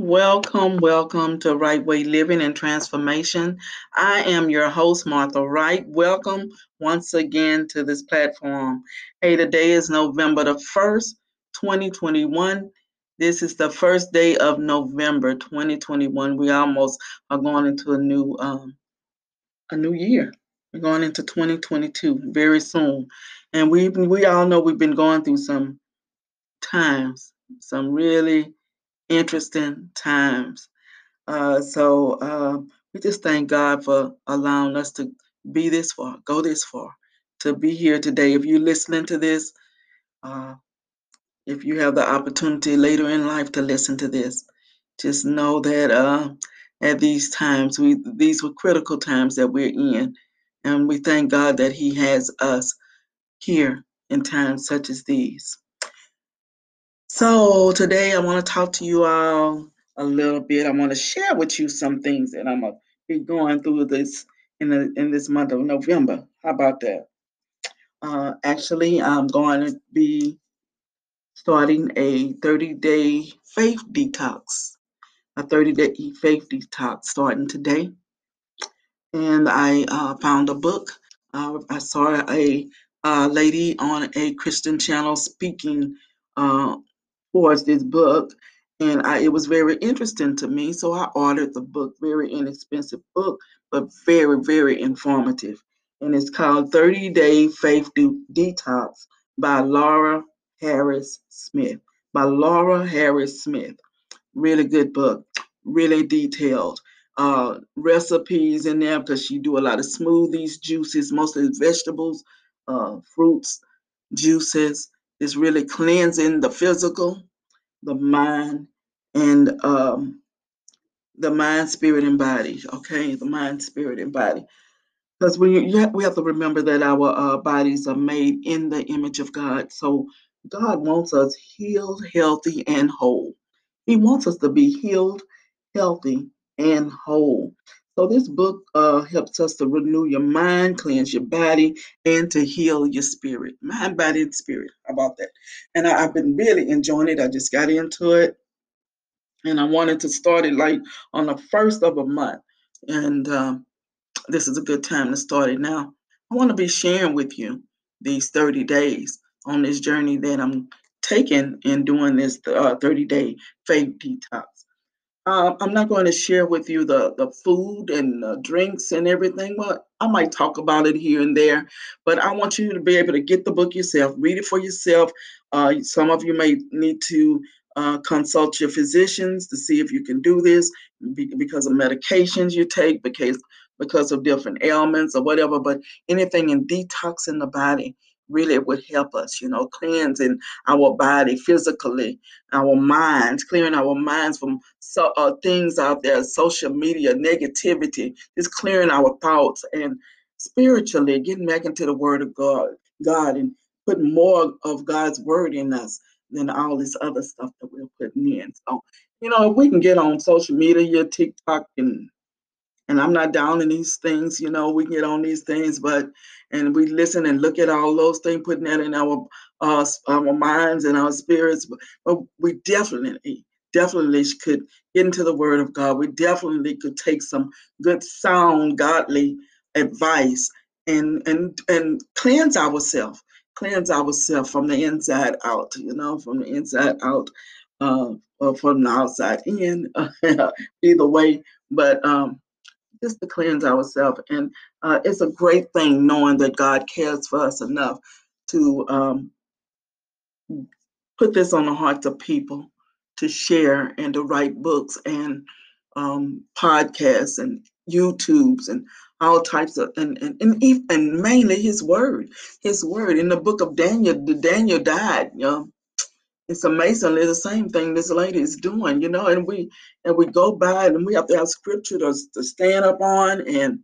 Welcome, welcome to Right Way Living and Transformation. I am your host, Martha Wright. Welcome once again to this platform. Hey, today is November the 1st, 2021. This is the first day of November 2021. We almost are going into a new um, a new year. We're going into 2022 very soon. And we we all know we've been going through some times, some really interesting times. Uh, so uh, we just thank God for allowing us to be this far, go this far, to be here today. If you're listening to this, uh, if you have the opportunity later in life to listen to this, just know that uh, at these times, we these were critical times that we're in, and we thank God that He has us here in times such as these. So today I want to talk to you all a little bit. I want to share with you some things that I'm gonna be going through this in the in this month of November. How about that? Uh, actually, I'm going to be starting a 30 day faith detox, a 30 day faith detox starting today. And I uh, found a book. Uh, I saw a, a, lady on a Christian channel speaking uh, towards this book, and I, it was very interesting to me. So I ordered the book, very inexpensive book, but very, very informative. And it's called 30 Day Faith De- Detox by Laura Harris Smith. By Laura Harris Smith. Really good book, really detailed. Uh, recipes in there because she do a lot of smoothies, juices, mostly vegetables, uh, fruits, juices. It's really cleansing the physical, the mind, and um, the mind, spirit, and body. Okay, the mind, spirit, and body. Because we we have to remember that our uh, bodies are made in the image of God. So God wants us healed, healthy, and whole. He wants us to be healed, healthy, and whole. So this book uh, helps us to renew your mind, cleanse your body, and to heal your spirit. Mind, body, and spirit. About that? And I, have been really enjoying it. I just got into it. And I wanted to start it like on the first of a month. And um, this is a good time to start it now. I want to be sharing with you these 30 days on this journey that I'm taking in doing this uh, 30 day faith detox. Uh, I'm not going to share with you the, the food and the drinks and everything. Well, I might talk about it here and there, but I want you to be able to get the book yourself, read it for yourself. Uh, some of you may need to uh, consult your physicians to see if you can do this because of medications you take, because because of different ailments or whatever. But anything in detoxing the body, really would help us, you know, cleansing our body physically, our minds, clearing our minds from so, uh, things out there, social media, negativity, just clearing our thoughts and spiritually getting back into the Word of God, God, and putting more of God's Word in us than all this other stuff that we're putting in. So, you know, if we can get on social media, TikTok, and and I'm not down in these things, you know, we get on these things, but and we listen and look at all those things, putting that in our uh, our minds and our spirits. But, we definitely, definitely could get into the Word of God. We definitely could take some good, sound, godly advice and and and cleanse ourselves, cleanse ourselves from the inside out. You know, from the inside out, uh, or from the outside in. either way, but um, just to cleanse ourselves. And uh, it's a great thing knowing that God cares for us enough to um, put this on the hearts of people to share and to write books and um, podcasts and YouTubes and all types of and and and, and mainly His Word, His Word. In the book of Daniel, Daniel diet. You know, it's amazingly the same thing this lady is doing, you know, and we and we go by and we have to have scripture to, to stand up on and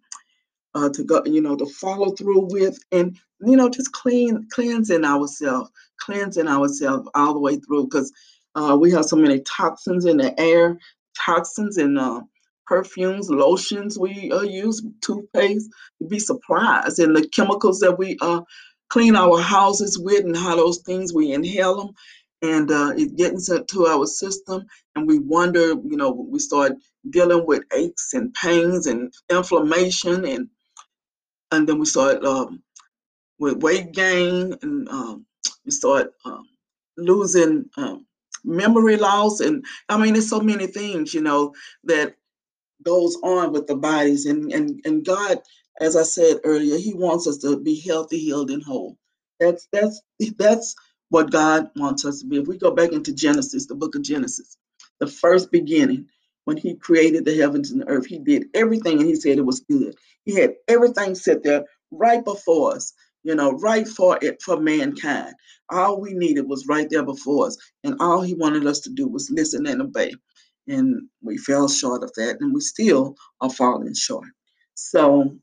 uh, to go, you know, to follow through with and you know, just clean cleansing ourselves, cleansing ourselves all the way through because uh, we have so many toxins in the air, toxins in uh, perfumes, lotions we uh, use, toothpaste. You'd be surprised. And the chemicals that we uh, clean our houses with and how those things we inhale them and uh, it gets into our system, and we wonder, you know, we start dealing with aches and pains and inflammation, and and then we start um, with weight gain, and um, we start um, losing um, memory loss, and I mean, there's so many things, you know, that goes on with the bodies, and and and God, as I said earlier, He wants us to be healthy, healed, and whole. That's that's that's what God wants us to be. If we go back into Genesis, the book of Genesis, the first beginning, when He created the heavens and the earth, He did everything, and He said it was good. He had everything set there right before us you know, right for it for mankind. All we needed was right there before us, and all he wanted us to do was listen and obey. And we fell short of that, and we still are falling short. So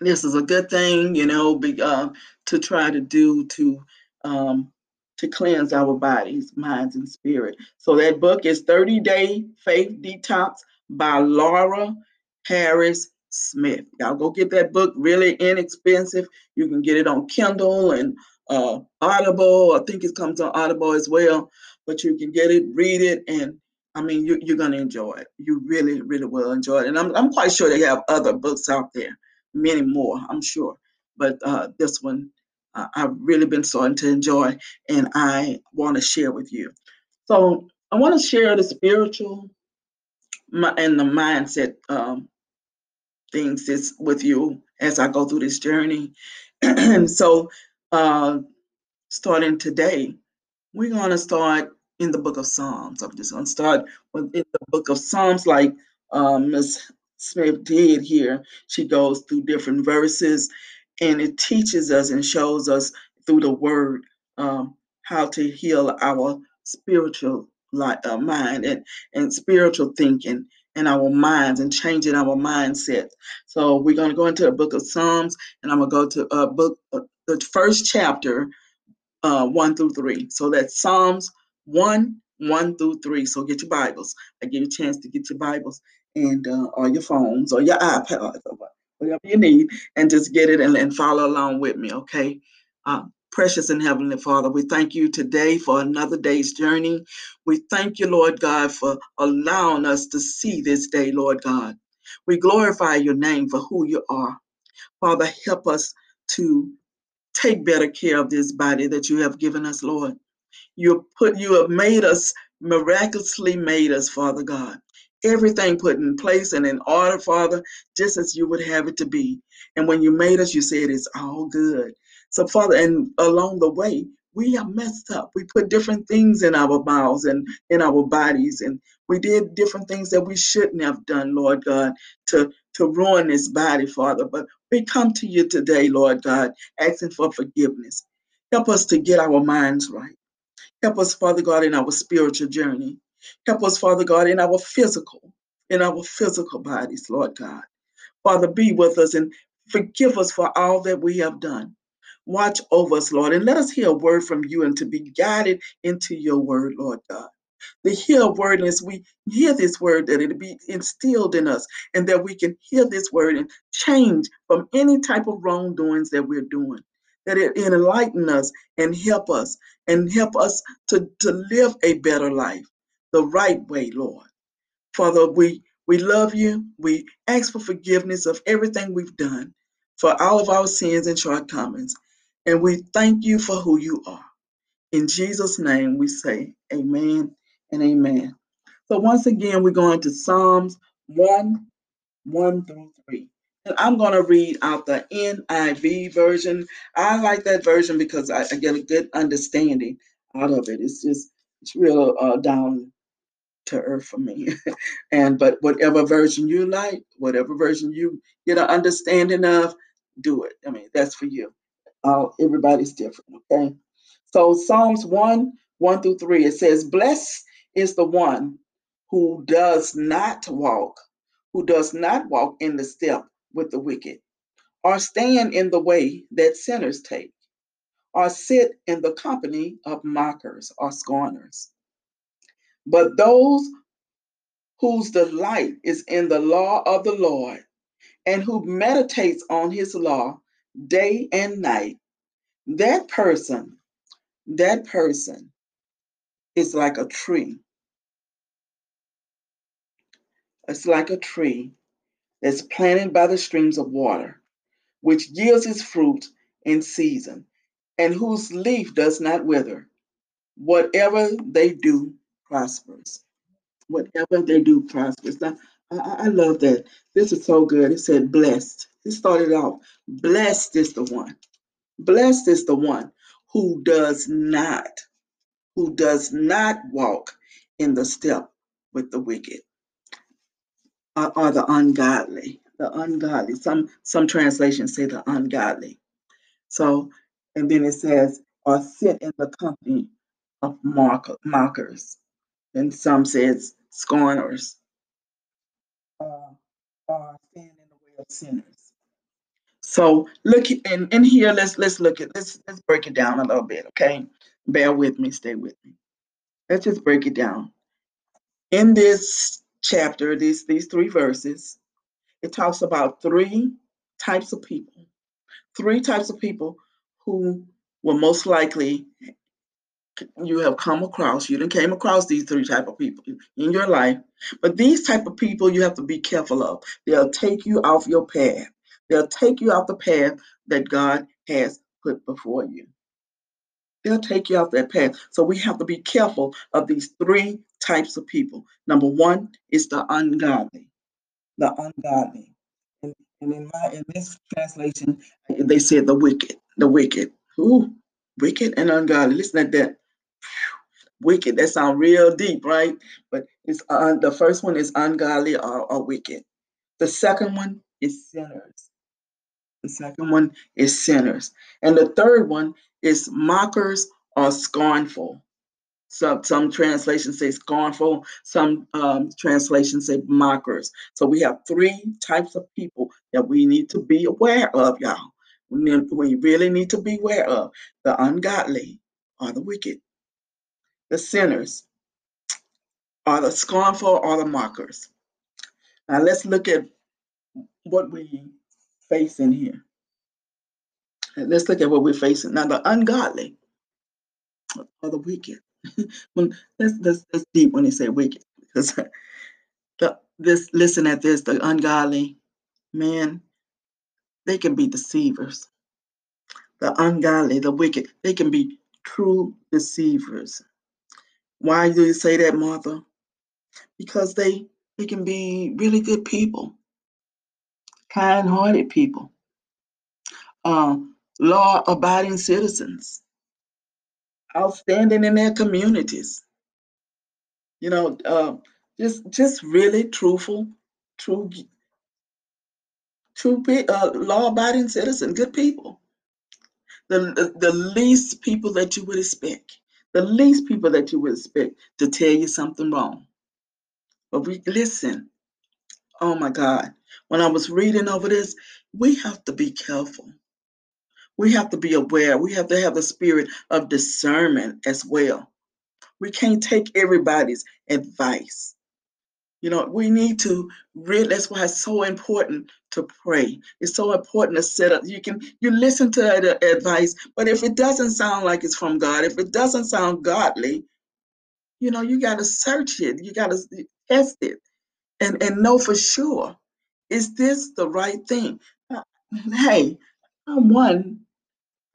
this is a good thing, you know, be, uh, to try to do to um, to cleanse our bodies, minds, and spirit. So that book is 30 Day Faith Detox by Laura Harris Smith. Y'all go get that book, really inexpensive. You can get it on Kindle and uh, Audible. I think it comes on Audible as well, but you can get it, read it, and I mean, you, are going to enjoy it. You really, really will enjoy it. And I'm, I'm quite sure they have other books out there, many more, I'm sure. But uh, this one, uh, I've really been starting to enjoy, and I want to share with you. So I want to share the spiritual and the mindset um, things with you as I go through this journey. and so, uh, starting today, we're going to start in the book of Psalms. I'm just going to start with in the book of Psalms, like um, Ms. Smith did here. She goes through different verses and it teaches us and shows us through the word um, how to heal our spiritual life, uh, mind and, and spiritual thinking in our minds and changing our mindset. So we're going to go into the book of Psalms, and I'm going to go to a uh, book, uh, the first chapter, uh, one through three. So that's Psalms one, one through three. So get your Bibles. I give you a chance to get your Bibles and uh, or your phones or your iPad, whatever you need, and just get it and, and follow along with me. Okay. Uh, Precious and Heavenly Father, we thank you today for another day's journey. We thank you, Lord God, for allowing us to see this day, Lord God. We glorify your name for who you are. Father, help us to take better care of this body that you have given us, Lord. You put you have made us miraculously made us, Father God. Everything put in place and in order, Father, just as you would have it to be. And when you made us, you said it's all good. So, Father, and along the way, we are messed up. We put different things in our mouths and in our bodies, and we did different things that we shouldn't have done, Lord God, to, to ruin this body, Father. But we come to you today, Lord God, asking for forgiveness. Help us to get our minds right. Help us, Father God, in our spiritual journey. Help us, Father God, in our physical, in our physical bodies, Lord God. Father, be with us and forgive us for all that we have done. Watch over us, Lord, and let us hear a word from you and to be guided into your word, Lord God. The hear word as we hear this word, that it be instilled in us, and that we can hear this word and change from any type of wrongdoings that we're doing. That it enlighten us and help us and help us to, to live a better life the right way, Lord. Father, we we love you. We ask for forgiveness of everything we've done, for all of our sins and shortcomings. And we thank you for who you are. In Jesus' name, we say amen and amen. So, once again, we're going to Psalms 1 1 through 3. And I'm going to read out the NIV version. I like that version because I, I get a good understanding out of it. It's just, it's real uh, down to earth for me. and but whatever version you like, whatever version you get an understanding of, do it. I mean, that's for you. Uh, everybody's different, okay? So Psalms 1, 1 through 3, it says, Blessed is the one who does not walk, who does not walk in the step with the wicked, or stand in the way that sinners take, or sit in the company of mockers or scorners. But those whose delight is in the law of the Lord, and who meditates on his law day and night, that person, that person is like a tree. It's like a tree that's planted by the streams of water, which yields its fruit in season, and whose leaf does not wither. Whatever they do prospers. Whatever they do prospers. Now, I, I love that. This is so good. It said blessed. It started off, blessed is the one. Blessed is the one who does not, who does not walk in the step with the wicked or, or the ungodly. The ungodly. Some some translations say the ungodly. So, and then it says, or sit in the company of mockers. And some says scorners. Uh, or stand in the way of sinners. So look in, in here, let's let's look at let's let's break it down a little bit, okay? Bear with me, stay with me. Let's just break it down. In this chapter, these these three verses, it talks about three types of people. Three types of people who will most likely you have come across you didn't came across these three type of people in your life but these type of people you have to be careful of. They'll take you off your path. They'll take you off the path that god has put before you. They'll take you off that path. So we have to be careful of these three types of people. Number one is the ungodly. The ungodly. And, and in my in this translation they said the wicked the wicked. Who wicked and ungodly. Listen at that wicked. That sounds real deep, right? But it's uh, the first one is ungodly or, or wicked. The second one is sinners. The second one is sinners. And the third one is mockers or scornful. Some, some translations say scornful, some um, translations say mockers. So we have three types of people that we need to be aware of, y'all. We really need to be aware of the ungodly or the wicked the sinners, are the scornful, or the mockers. Now let's look at what we face in here. let's look at what we're facing. Now the ungodly are the wicked. when that's, that's that's deep when they say wicked because the this listen at this the ungodly man they can be deceivers. The ungodly, the wicked, they can be true deceivers. Why do you say that, Martha? Because they they can be really good people, kind-hearted people, uh, law-abiding citizens, outstanding in their communities. You know, uh, just just really truthful, true, true, uh, law-abiding citizen, good people. The the least people that you would expect the least people that you would expect to tell you something wrong. But we listen. Oh my God. When I was reading over this, we have to be careful. We have to be aware. We have to have the spirit of discernment as well. We can't take everybody's advice. You know, we need to really, that's why it's so important to pray. It's so important to set up. You can, you listen to the advice, but if it doesn't sound like it's from God, if it doesn't sound godly, you know, you got to search it. You got to test it and, and know for sure, is this the right thing? Uh, hey, I'm one,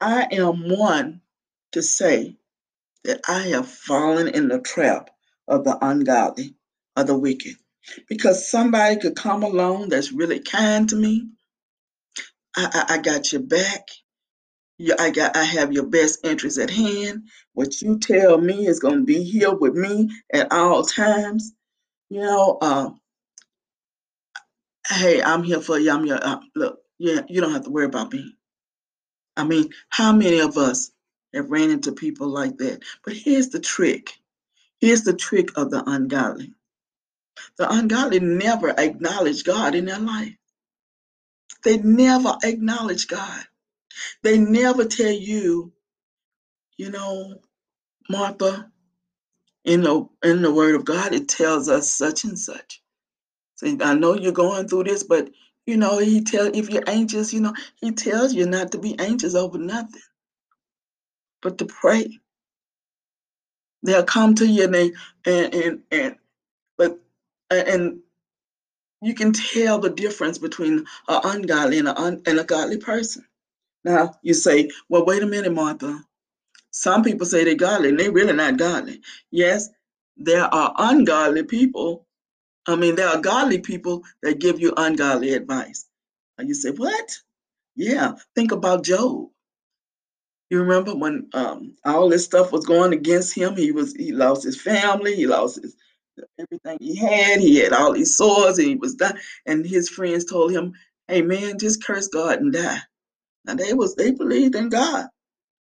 I am one to say that I have fallen in the trap of the ungodly of the wicked. Because somebody could come along that's really kind to me. I, I, I got your back. You, I got I have your best interest at hand. What you tell me is gonna be here with me at all times. You know, uh, hey, I'm here for you. I'm your uh, look. Yeah, you don't have to worry about me. I mean, how many of us have ran into people like that? But here's the trick. Here's the trick of the ungodly. The ungodly never acknowledge God in their life. They never acknowledge God. They never tell you, you know, Martha, in the in the word of God, it tells us such and such. So I know you're going through this, but you know, he tell if you're anxious, you know, he tells you not to be anxious over nothing, but to pray. They'll come to you and they and and and and you can tell the difference between an ungodly and, un, and a godly person. Now you say, well, wait a minute, Martha. Some people say they're godly and they're really not godly. Yes, there are ungodly people. I mean, there are godly people that give you ungodly advice. And you say, what? Yeah, think about Job. You remember when um, all this stuff was going against him? He was he lost his family, he lost his everything he had. He had all these sores, and he was dying. And his friends told him, "Hey, man, just curse God and die." Now they was they believed in God,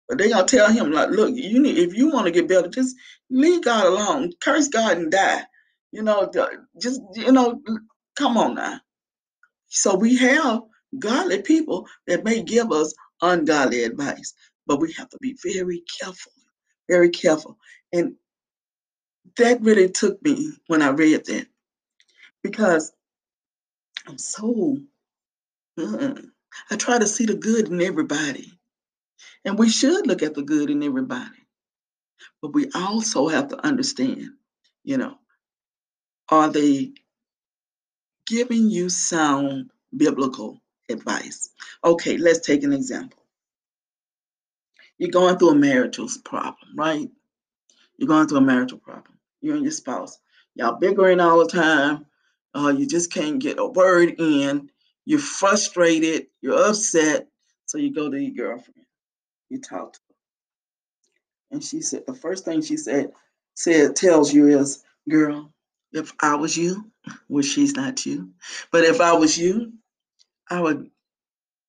but they gonna tell him like, "Look, you need if you want to get better, just leave God alone, curse God and die." You know, just you know, come on now. So we have godly people that may give us ungodly advice, but we have to be very careful, very careful. And that really took me when I read that because I'm so, uh, I try to see the good in everybody. And we should look at the good in everybody. But we also have to understand, you know, are they giving you sound biblical advice? Okay, let's take an example. You're going through a marital problem, right? You're going through a marital problem. You and your spouse. Y'all bickering all the time. Uh, you just can't get a word in. You're frustrated. You're upset. So you go to your girlfriend. You talk to her. And she said, the first thing she said, said tells you is, girl, if I was you, well, she's not you, but if I was you, I would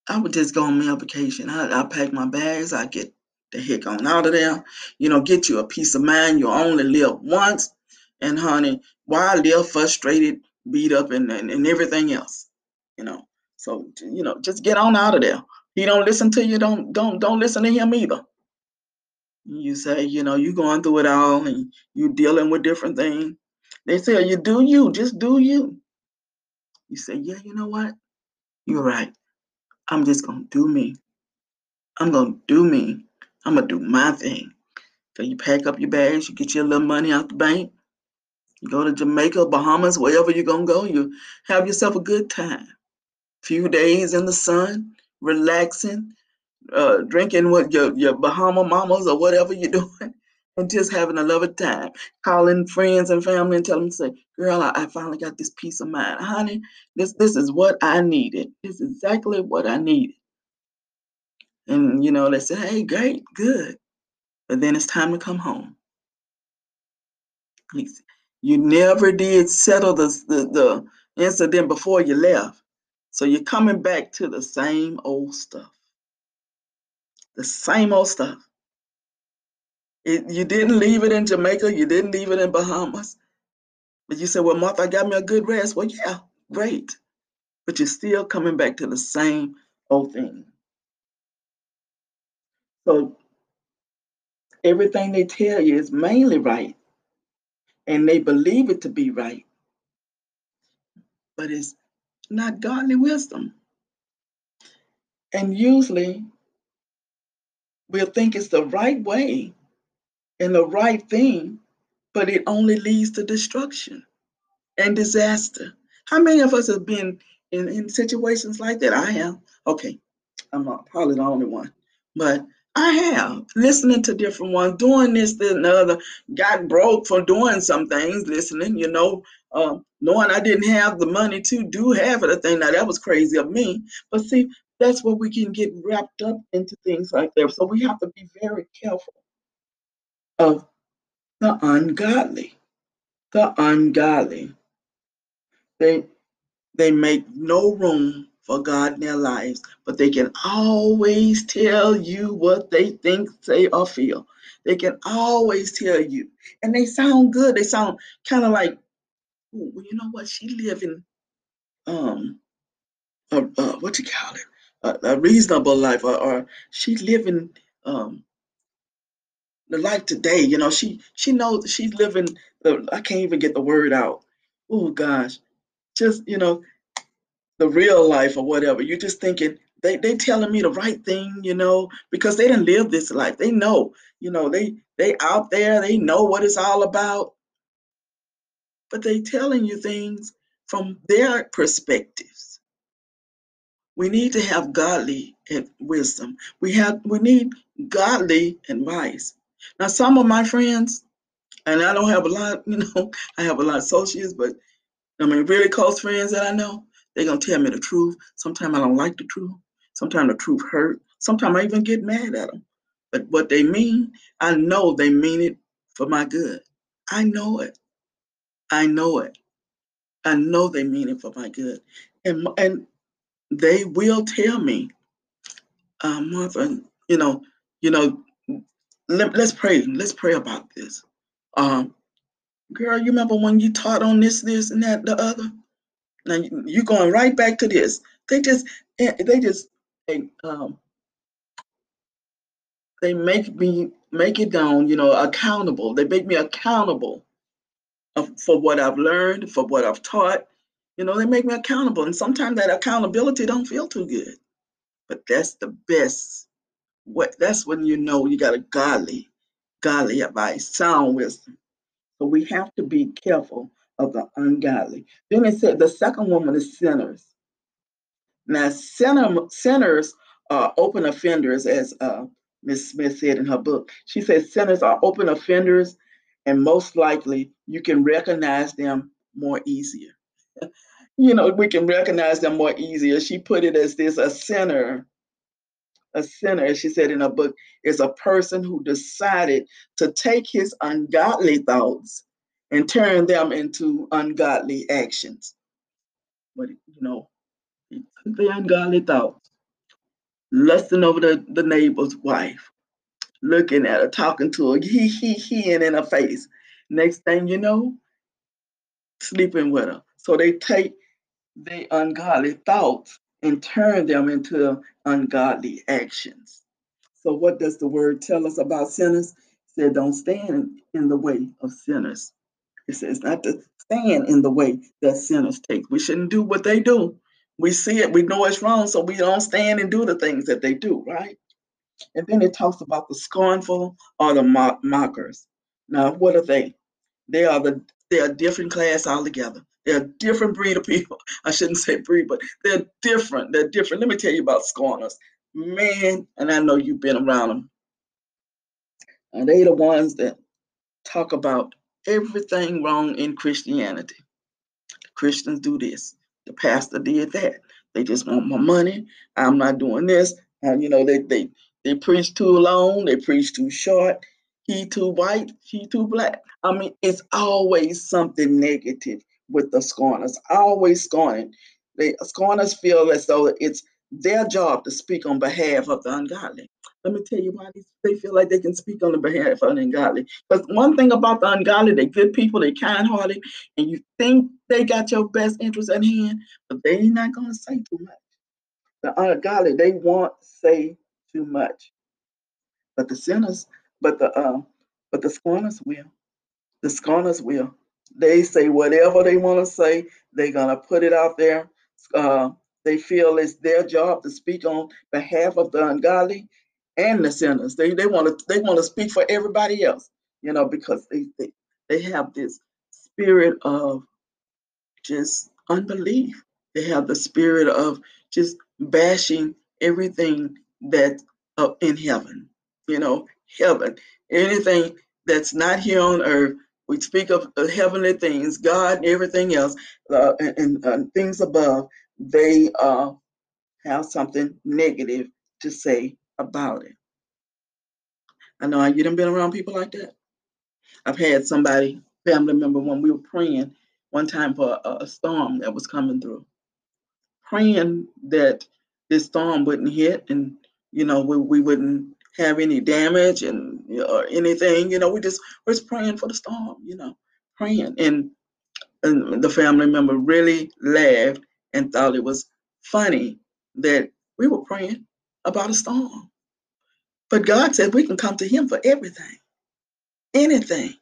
I would just go on my vacation. I I pack my bags, I get the heck on out of there. You know, get you a peace of mind. You only live once. And honey, why live frustrated, beat up and, and, and everything else? You know. So you know, just get on out of there. He don't listen to you, don't don't don't listen to him either. You say, you know, you going through it all and you dealing with different things. They say, you do you, just do you. You say, yeah, you know what? You're right. I'm just gonna do me. I'm gonna do me. I'm gonna do my thing. So you pack up your bags, you get your little money out the bank, you go to Jamaica, Bahamas, wherever you're gonna go, you have yourself a good time. Few days in the sun, relaxing, uh, drinking with your, your Bahama mamas or whatever you're doing, and just having a lovely time. Calling friends and family and telling them, say, girl, I, I finally got this peace of mind. Honey, this this is what I needed. This is exactly what I needed. And you know, they said, hey, great, good. But then it's time to come home. You never did settle the, the, the incident before you left. So you're coming back to the same old stuff. The same old stuff. It, you didn't leave it in Jamaica. You didn't leave it in Bahamas. But you said, well, Martha, I got me a good rest. Well, yeah, great. But you're still coming back to the same old thing. So everything they tell you is mainly right. And they believe it to be right. But it's not godly wisdom. And usually we'll think it's the right way and the right thing, but it only leads to destruction and disaster. How many of us have been in, in situations like that? I have. Okay, I'm not probably the only one, but I have listening to different ones, doing this, and the other. Got broke for doing some things, listening, you know, uh, knowing I didn't have the money to do half of the thing. Now that was crazy of me, but see, that's where we can get wrapped up into things like that. So we have to be very careful of the ungodly. The ungodly. They they make no room for God in their lives, but they can always tell you what they think, say, or feel. They can always tell you, and they sound good. They sound kind of like, well, you know what? She living, um, a, a, what you call it, a, a reasonable life, or, or she living, um, the life today. You know, she she knows she's living. The, I can't even get the word out. Oh gosh, just you know, the real life or whatever. You're just thinking they they telling me the right thing, you know, because they didn't live this life. They know, you know, they They out there, they know what it's all about, but they telling you things from their perspectives. We need to have godly wisdom. We have we need godly advice. Now, some of my friends, and I don't have a lot, you know, I have a lot of associates, but I mean, really close friends that I know, they're gonna tell me the truth. Sometimes I don't like the truth. Sometimes the truth hurt. Sometimes I even get mad at them. But what they mean, I know they mean it for my good. I know it. I know it. I know they mean it for my good. And and they will tell me, uh, Martha, you know, you know, let, us pray. Let's pray about this. Um, girl, you remember when you taught on this, this, and that, the other? Now you are going right back to this. They just, eh, they just, they, um, they make me make it down, you know, accountable. They make me accountable for what I've learned, for what I've taught. You know, they make me accountable, and sometimes that accountability don't feel too good. But that's the best. What that's when you know you got a godly, godly advice, sound wisdom. So we have to be careful of the ungodly. Then it said the second woman is sinners. Now, sinner, sinners are open offenders, as uh, Ms. Smith said in her book. She says sinners are open offenders, and most likely you can recognize them more easier. you know, we can recognize them more easier. She put it as this a sinner a sinner, she said in her book, is a person who decided to take his ungodly thoughts and turn them into ungodly actions. But, you know, the ungodly thoughts, lusting over the, the neighbor's wife, looking at her, talking to her, he, he, he, and in her face. Next thing you know, sleeping with her. So they take the ungodly thoughts and turn them into ungodly actions. So, what does the word tell us about sinners? It said, Don't stand in the way of sinners. It says not to stand in the way that sinners take. We shouldn't do what they do. We see it, we know it's wrong, so we don't stand and do the things that they do, right? And then it talks about the scornful or the mock- mockers. Now, what are they? They are the they are different class altogether. They're a different breed of people. I shouldn't say breed, but they're different. They're different. Let me tell you about scorners. Man, and I know you've been around them. And they the ones that talk about everything wrong in Christianity. Christians do this. The pastor did that. They just want my money. I'm not doing this. And you know, they they they preach too long, they preach too short, he too white, he too black. I mean, it's always something negative with the scorners, always scorning. They scorners feel as though it's their job to speak on behalf of the ungodly. Let me tell you why they feel like they can speak on the behalf of the ungodly. Because one thing about the ungodly, they're good people, they're kind-hearted, and you think they got your best interest at hand, but they're not to say too much. The ungodly, they won't say too much. But the sinners, but the uh, but the scorners will. The scorners will. They say whatever they want to say. They're gonna put it out there. Uh, they feel it's their job to speak on behalf of the ungodly and the sinners. They they want to they want to speak for everybody else, you know, because they they, they have this spirit of just unbelief. They have the spirit of just bashing everything that's up in heaven. You know, heaven. Anything that's not here on earth, we speak of heavenly things, God and everything else, uh, and, and uh, things above, they uh, have something negative to say about it. I know you done been around people like that. I've had somebody, family member, when we were praying one time for a, a storm that was coming through, praying that this storm wouldn't hit and you know we, we wouldn't have any damage and or anything. You know, we just we're just praying for the storm. You know, praying, and, and the family member really laughed and thought it was funny that we were praying about a storm. But God said we can come to Him for everything, anything.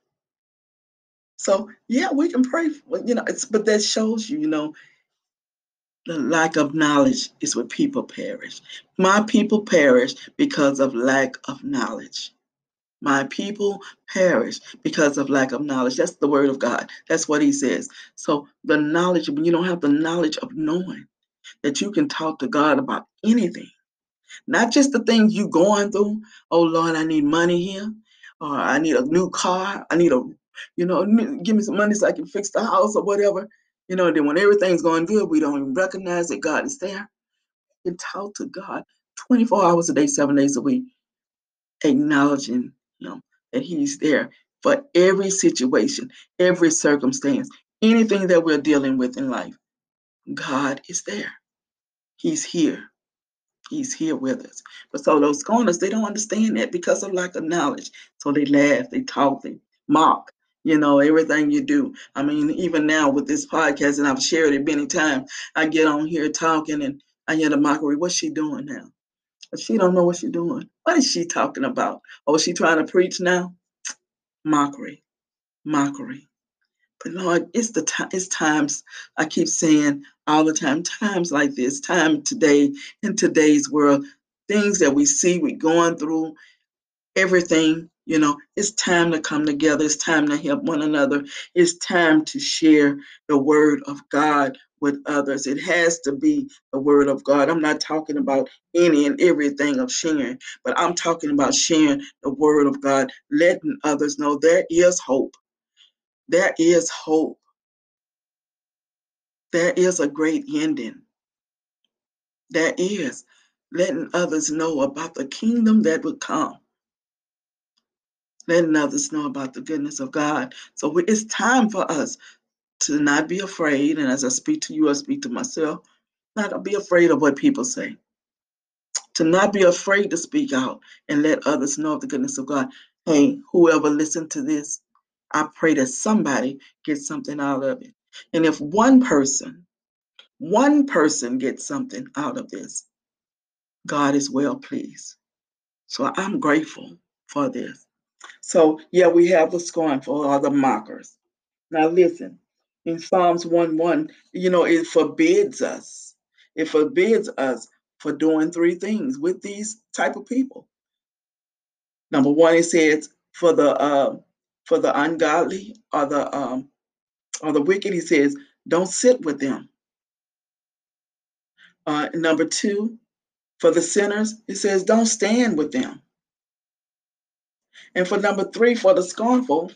So yeah, we can pray. For, you know, it's but that shows you, you know, the lack of knowledge is what people perish. My people perish because of lack of knowledge. My people perish because of lack of knowledge. That's the word of God. That's what he says. So the knowledge, when you don't have the knowledge of knowing that you can talk to God about anything, not just the things you going through. Oh Lord, I need money here, or I need a new car. I need a, you know, give me some money so I can fix the house or whatever. You know, then when everything's going good, we don't even recognize that God is there. You talk to God 24 hours a day, seven days a week, acknowledging Him that He's there for every situation, every circumstance, anything that we're dealing with in life. God is there. He's here. He's here with us. But so those scorners, they don't understand that because of lack of knowledge. So they laugh, they talk, they mock, you know, everything you do. I mean, even now with this podcast, and I've shared it many times, I get on here talking and I hear the mockery. What's she doing now? She don't know what she's doing. What is she talking about? Oh, she trying to preach now? Mockery, mockery. But Lord, it's the time. It's times I keep saying all the time. Times like this, time today in today's world, things that we see, we're going through, everything. You know, it's time to come together. It's time to help one another. It's time to share the word of God with others. It has to be the word of God. I'm not talking about any and everything of sharing, but I'm talking about sharing the word of God, letting others know there is hope. There is hope. There is a great ending. There is letting others know about the kingdom that would come letting others know about the goodness of God. So it's time for us to not be afraid. And as I speak to you, I speak to myself, not to be afraid of what people say. To not be afraid to speak out and let others know of the goodness of God. Hey, whoever listened to this, I pray that somebody gets something out of it. And if one person, one person gets something out of this, God is well pleased. So I'm grateful for this. So, yeah, we have the scornful or the mockers. Now, listen, in Psalms 1 1, you know, it forbids us. It forbids us for doing three things with these type of people. Number one, it says for the uh, for the ungodly or the um, or the wicked, he says, don't sit with them. Uh, number two, for the sinners, it says, don't stand with them. And for number three, for the scornful,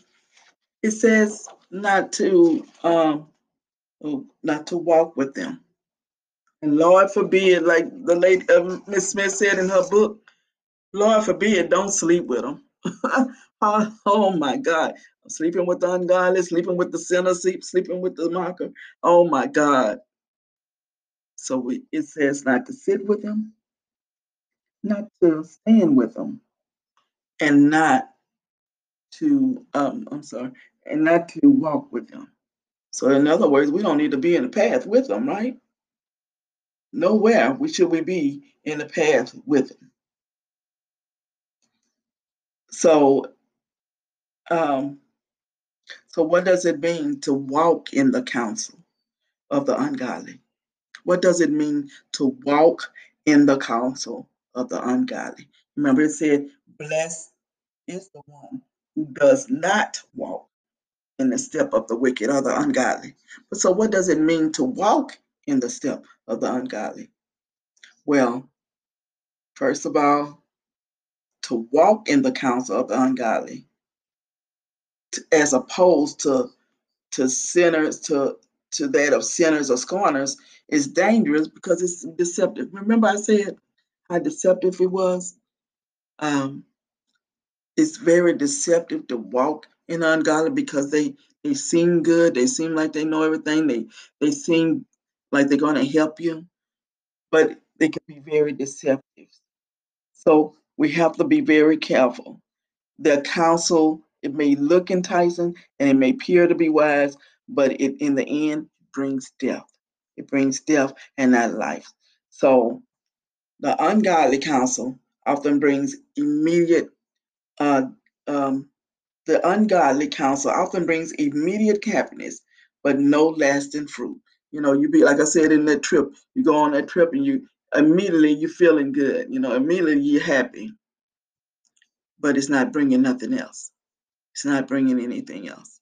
it says not to um, oh, not to walk with them. And Lord forbid, like the late uh, Miss Smith said in her book, Lord forbid, don't sleep with them. oh, oh, my God, I'm sleeping with the ungodly, sleeping with the sinner, sleep, sleeping with the mocker. Oh my God. So we, it says not to sit with them, not to stand with them, and not to um, I'm sorry, and not to walk with them. So in other words, we don't need to be in the path with them, right? Nowhere we should we be in the path with them. So um so what does it mean to walk in the counsel of the ungodly? What does it mean to walk in the counsel of the ungodly? Remember it said, blessed is the one who does not walk in the step of the wicked or the ungodly. But so, what does it mean to walk in the step of the ungodly? Well, first of all, to walk in the counsel of the ungodly, as opposed to to sinners, to to that of sinners or scorners, is dangerous because it's deceptive. Remember, I said how deceptive it was. Um, it's very deceptive to walk in ungodly because they they seem good. They seem like they know everything. They they seem like they're going to help you, but they can be very deceptive. So we have to be very careful. The counsel it may look enticing and it may appear to be wise, but it in the end brings death. It brings death and not life. So the ungodly counsel often brings immediate uh, um, the ungodly counsel often brings immediate happiness, but no lasting fruit. You know, you be like I said in that trip, you go on that trip and you immediately you're feeling good. You know, immediately you're happy. but it's not bringing nothing else. It's not bringing anything else.